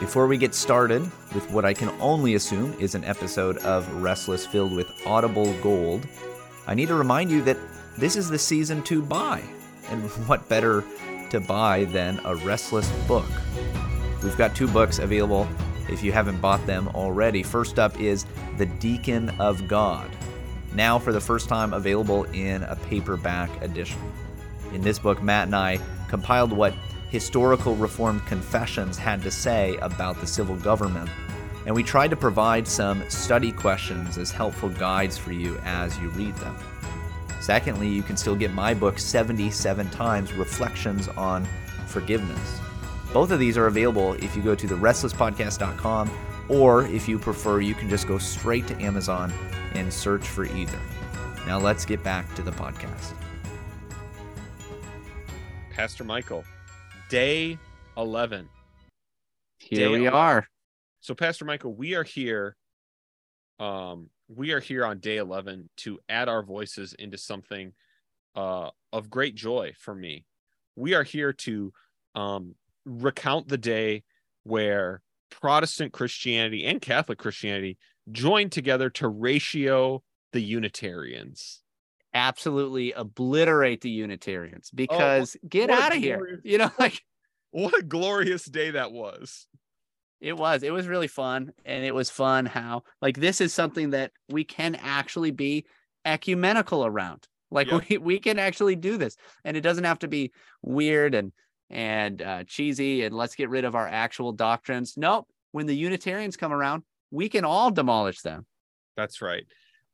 Before we get started with what I can only assume is an episode of Restless filled with audible gold, I need to remind you that this is the season to buy. And what better to buy than a Restless book? We've got two books available if you haven't bought them already. First up is The Deacon of God, now for the first time available in a paperback edition. In this book, Matt and I compiled what historical Reformed confessions had to say about the civil government, and we tried to provide some study questions as helpful guides for you as you read them. Secondly, you can still get my book 77 times Reflections on Forgiveness. Both of these are available if you go to therestlesspodcast.com, or if you prefer, you can just go straight to Amazon and search for either. Now let's get back to the podcast. Pastor Michael, day 11. Here Day we 11. are. So, Pastor Michael, we are here. Um, we are here on day 11 to add our voices into something uh, of great joy for me. We are here to um, recount the day where Protestant Christianity and Catholic Christianity joined together to ratio the Unitarians. Absolutely obliterate the Unitarians because get Oh, a out of here. You know, like What a glorious day that was. it was. It was really fun. And it was fun how, like, this is something that we can actually be ecumenical around. Like, Yeah. we, we can actually do this. And it doesn't have to be weird and and uh, cheesy and let's get rid of our actual doctrines. Nope. When the Unitarians come around, we can all demolish them. That's right.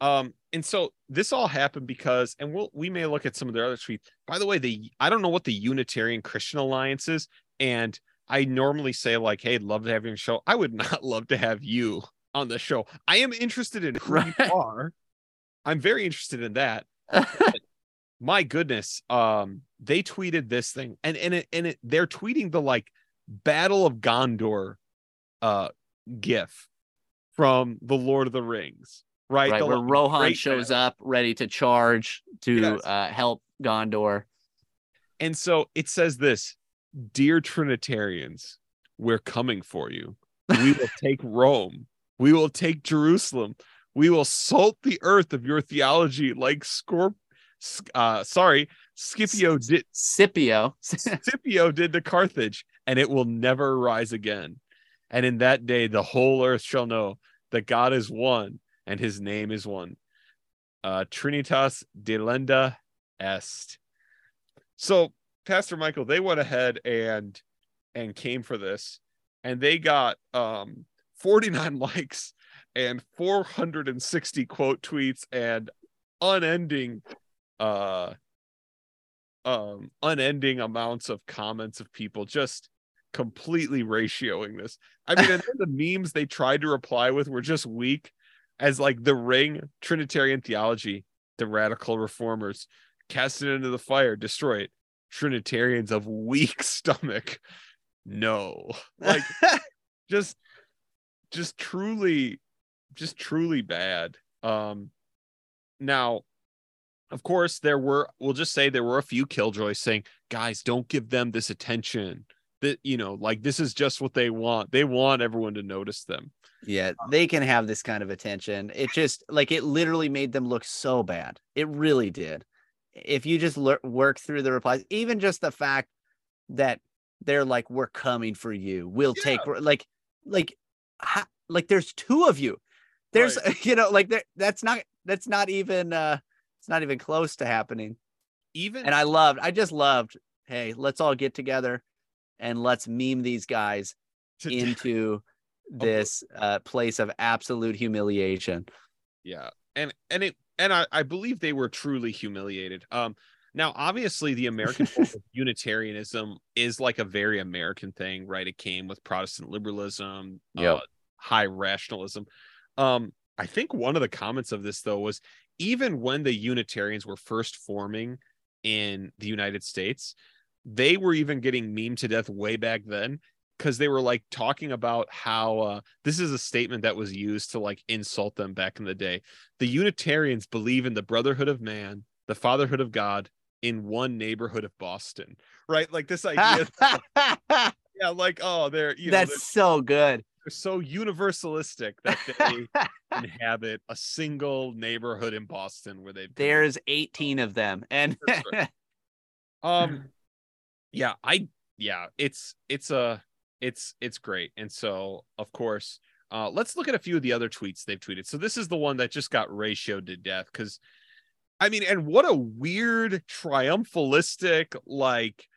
Um, and so this all happened because, and we'll we may look at some of their other tweets. By the way, the I don't know what the Unitarian Christian Alliance is, and I normally say like, "Hey, love to have you on the show." I would not love to have you on the show. I am interested in who you are. I'm very interested in that. My goodness, um, they tweeted this thing, and and it and it they're tweeting the like Battle of Gondor, uh, gif from the Lord of the Rings, right? right The, where Rohan shows up ready to charge to Yes. uh, help Gondor. And so it says this Dear Trinitarians, we're coming for you. We will take Rome. We will take Jerusalem. We will salt the earth of your theology like Scorp. Uh, sorry, Scipio did. Scipio. Scipio did to Carthage, and it will never rise again. And in that day, the whole earth shall know that God is one, and His name is one. Uh, Trinitas delenda est. So, Pastor Michael, they went ahead and and came for this, and they got um 49 likes and 460 quote tweets and unending uh um unending amounts of comments of people just completely ratioing this. I mean, the memes they tried to reply with were just weak as like the ring Trinitarian theology, the radical reformers cast it into the fire, destroy it. Trinitarians of weak stomach. No. Like just just truly just truly bad. Um now of course there were we'll just say there were a few killjoys saying, guys, don't give them this attention. That you know, like this is just what they want. They want everyone to notice them. yeah, they can have this kind of attention. It just like it literally made them look so bad. It really did. If you just lear- work through the replies, even just the fact that they're like, "We're coming for you. We'll take like, like, ha- like." There's two of you. There's, you know, like there. That's not. That's not even. uh It's not even close to happening. Even and I loved, I just loved, hey, let's all get together and let's meme these guys to- into this uh, place of absolute humiliation. yeah and and it and I, I believe they were truly humiliated um now obviously the american form of unitarianism is like a very american thing right it came with protestant liberalism Yep. uh, high rationalism um i think one of the comments of this though was even when the unitarians were first forming in the united states they were even getting meme to death way back then because they were like talking about how uh, this is a statement that was used to like insult them back in the day. The Unitarians believe in the brotherhood of man, the fatherhood of God in one neighborhood of Boston, right? Like this idea. yeah, yeah, like oh, they're you That's know so good. they're, they're so universalistic that they inhabit a single neighborhood in Boston where they There's 18 of them. And um yeah i yeah it's it's a it's it's great and so of course uh let's look at a few of the other tweets they've tweeted so this is the one that just got ratioed to death because i mean and what a weird triumphalistic like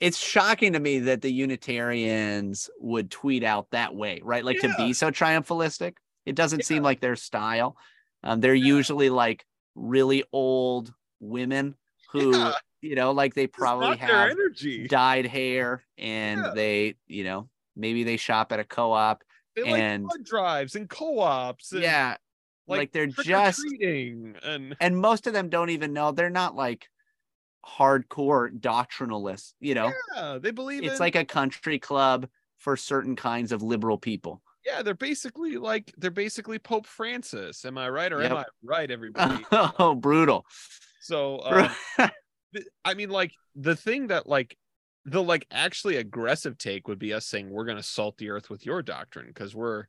it's shocking to me that the Unitarians would tweet out that way, right? Like to be so triumphalistic. It doesn't Yeah. seem like their style. Um, they're usually like really old women who, Yeah. You know, like they probably have energy dyed hair and Yeah. they, you know, maybe they shop at a co-op. they like and- blood drives and co-ops and Yeah. Like, they're just and and most of them don't even know they're not like hardcore doctrinalists, you know. yeah they believe It's in, like a country club for certain kinds of liberal people. yeah they're basically like they're basically pope francis am i right or Yep. am i right everybody oh, brutal. so uh, th- I mean, like the thing that like the like actually aggressive take would be us saying we're gonna salt the earth with your doctrine because we're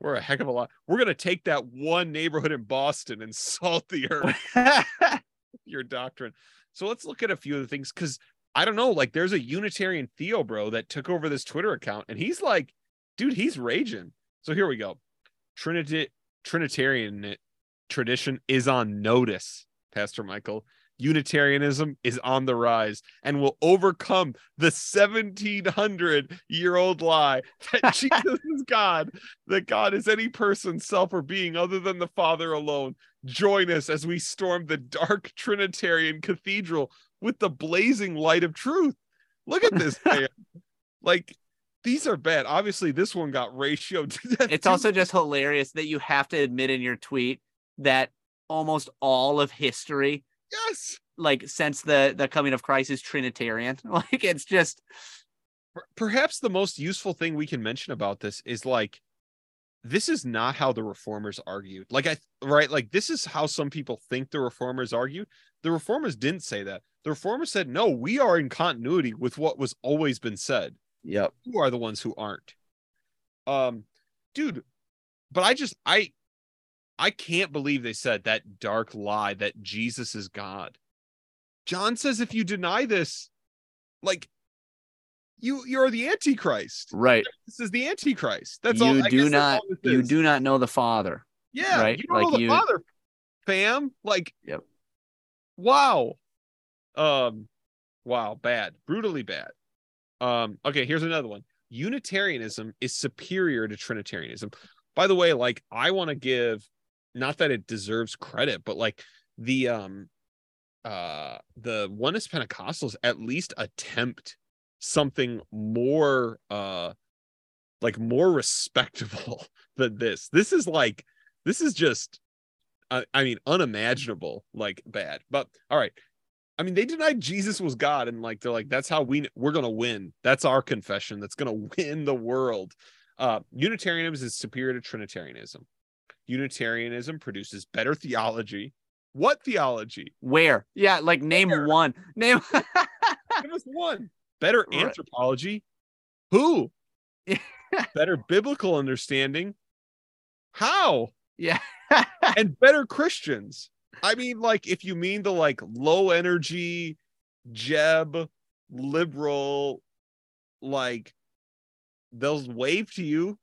we're a heck of a lot. We're gonna take that one neighborhood in Boston and salt the earth with your doctrine. So let's look at a few of the things because I don't know, like there's a Unitarian Theo bro that took over this Twitter account and he's like, dude, he's raging. So here we go. Trinity Trinitarian tradition is on notice, Pastor Michael. Unitarianism is on the rise and will overcome the 1700 year old lie that Jesus is God, that God is any person, self, or being other than the Father alone. Join us as we storm the dark Trinitarian cathedral with the blazing light of truth. Look at this man. like, these are bad. Obviously, this one got ratioed it's also just hilarious that you have to admit in your tweet that almost all of history, yes. like since the the coming of Christ, is Trinitarian. Like it's just perhaps the most useful thing we can mention about this is like this is not how the reformers argued like i right like this is how some people think the reformers argued the reformers didn't say that the reformers said no we are in continuity with what was always been said yep. who are the ones who aren't um dude but i just i i can't believe they said that dark lie that jesus is god john says if you deny this like you you're the antichrist Right. this is the antichrist that's all you do not you do not know the Father. yeah right? you don't Like know the you- father fam like Yep. wow um wow bad brutally bad um okay here's another one unitarianism is superior to trinitarianism by the way like i want to give not that it deserves credit but like the um uh the oneness pentecostals at least attempt something more uh like more respectable than this. This is like this is just I, I mean unimaginable like bad. But all right. I mean they denied jesus was god and like they're like that's how we we're gonna win. That's our confession that's gonna win the world. Uh unitarianism is superior to trinitarianism unitarianism produces better theology what theology Where? Yeah, like name Where? one. Name give us one better Right. anthropology who Yeah. better biblical understanding how Yeah. and better Christians. I mean, like, if you mean the like low energy, Jeb, liberal, like, they'll wave to you.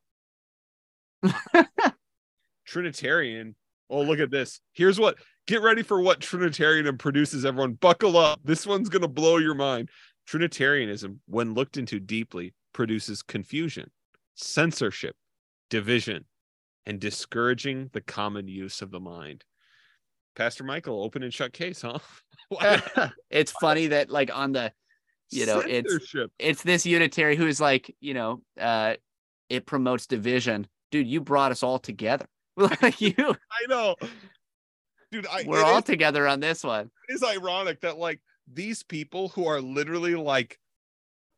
Trinitarian. Oh, look at this. Here's what get ready for what Trinitarianism produces, everyone. Buckle up. This one's going to blow your mind. Trinitarianism, when looked into deeply, produces confusion, censorship, division, and discouraging the common use of the mind. Pastor Michael, open and shut case, huh? It's funny that like on the you know, it's- it's this unitary who's like, you know, uh it promotes division. Dude, you brought us all together. like you I know. Dude, I, we're all is- together on this one. it is ironic that like these people who are literally like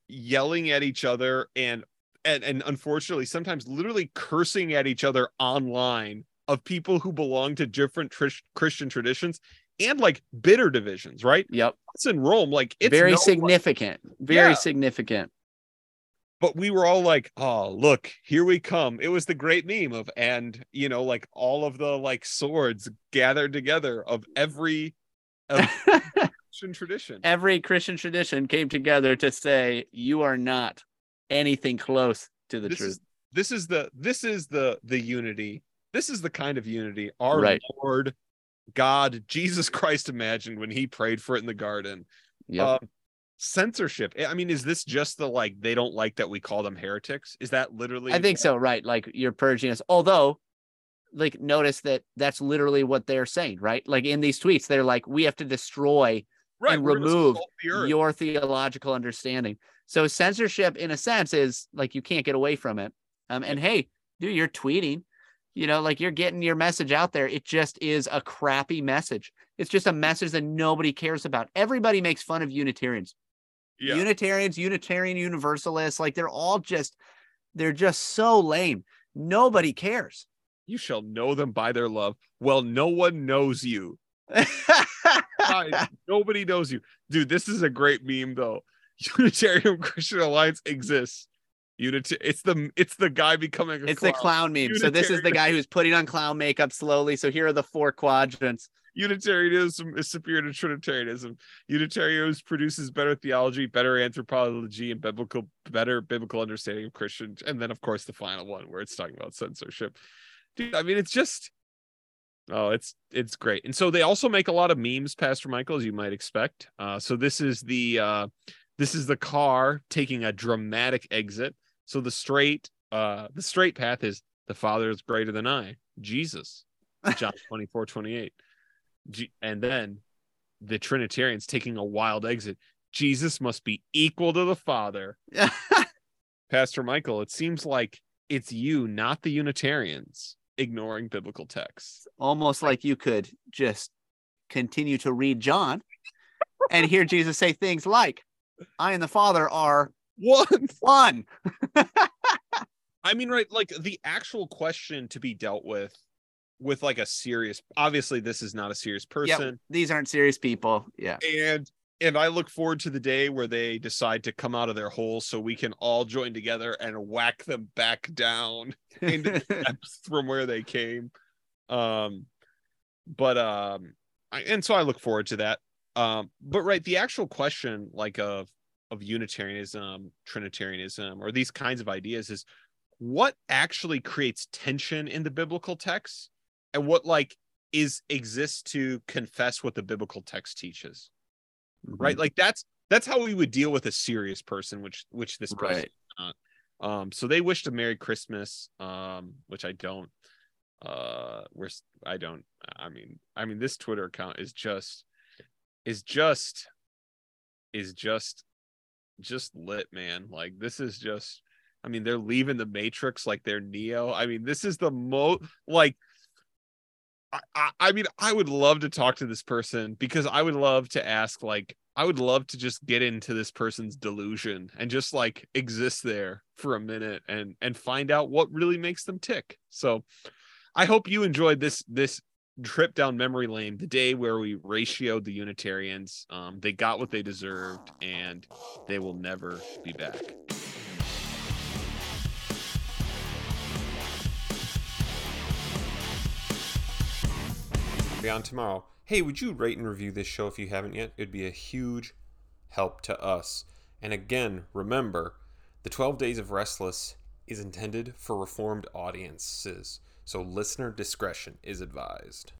yelling at each other and and and unfortunately sometimes literally cursing at each other online of people who belong to different trish, Christian traditions and like bitter divisions, right? Yep. It's in Rome, like it's very no- significant. Very Yeah. significant. But we were all like, "Oh, look, here we come." It was the great meme of and you know, like all of the like swords gathered together of every of Christian tradition. Every Christian tradition came together to say you are not anything close to the this truth. is this is the this is the the unity. This is the kind of unity our Right. Lord God Jesus Christ imagined when he prayed for it in the garden. Yep. Um, censorship. I mean, is this just the like they don't like that we call them heretics? Is that literally I think so, right? Like you're purging us. Although, like, notice that that's literally what they're saying, right? Like in these tweets, they're like, we have to destroy right, and remove your theological understanding. So censorship, in a sense, is like you can't get away from it. Um, and hey, dude, you're tweeting, you know, like you're getting your message out there. It just is a crappy message. It's just a message that nobody cares about. Everybody makes fun of Unitarians. Yeah. Unitarians, Unitarian Universalists, like they're all just, they're just so lame. Nobody cares. you shall know them by their love. Well, no one knows you. Guys, nobody knows you. Dude, this is a great meme though. Unitarian Christian Alliance exists. Unity it's the it's the guy becoming a it's the clown meme. So this is the guy who's putting on clown makeup slowly. So here are the four quadrants. Unitarianism is superior to Trinitarianism. Unitarianism produces better theology, better anthropology, and biblical better biblical understanding of Christians. And then, of course, the final one where it's talking about censorship. Dude, I mean, it's just oh, it's it's great. And so they also make a lot of memes, Pastor Michael, as you might expect. Uh, so this is the uh, this is the car taking a dramatic exit. So the straight uh, the straight path is the Father is greater than I, Jesus, John 24, 28. And then the Trinitarians taking a wild exit. Jesus must be equal to the Father. Pastor Michael, it seems like it's you, not the Unitarians, ignoring biblical texts. Almost like you could just continue to read John and hear Jesus say things like, I and the Father are One. one. I mean, right, like the actual question to be dealt with with like a serious obviously this is not a serious person. These aren't serious people. Yeah. and and I look forward to the day where they decide to come out of their hole so we can all join together and whack them back down into the depths from where they came. Um, but um, I, and so I look forward to that. Um, but right, the actual question like of of Unitarianism, Trinitarianism, or these kinds of ideas is what actually creates tension in the biblical text, and what like is exists to confess what the biblical text teaches right like that's that's how we would deal with a serious person which which this person Right. is not. um so they wished a merry christmas um which i don't uh we're i don't i mean i mean this twitter account is just is just is just just lit man like this is just i mean they're leaving the matrix like they're neo i mean this is the most like I, I mean, I would love to talk to this person because I would love to ask, like, I would love to just get into this person's delusion and just like exist there for a minute and and find out what really makes them tick. So I hope you enjoyed this this trip down memory lane, the day where we ratioed the Unitarians. Um, they got what they deserved and they will never be back. Be on tomorrow. Hey, would you rate and review this show if you haven't yet? It'd be a huge help to us. And again, remember, the 12 Days of Restless is intended for reformed audiences, so listener discretion is advised.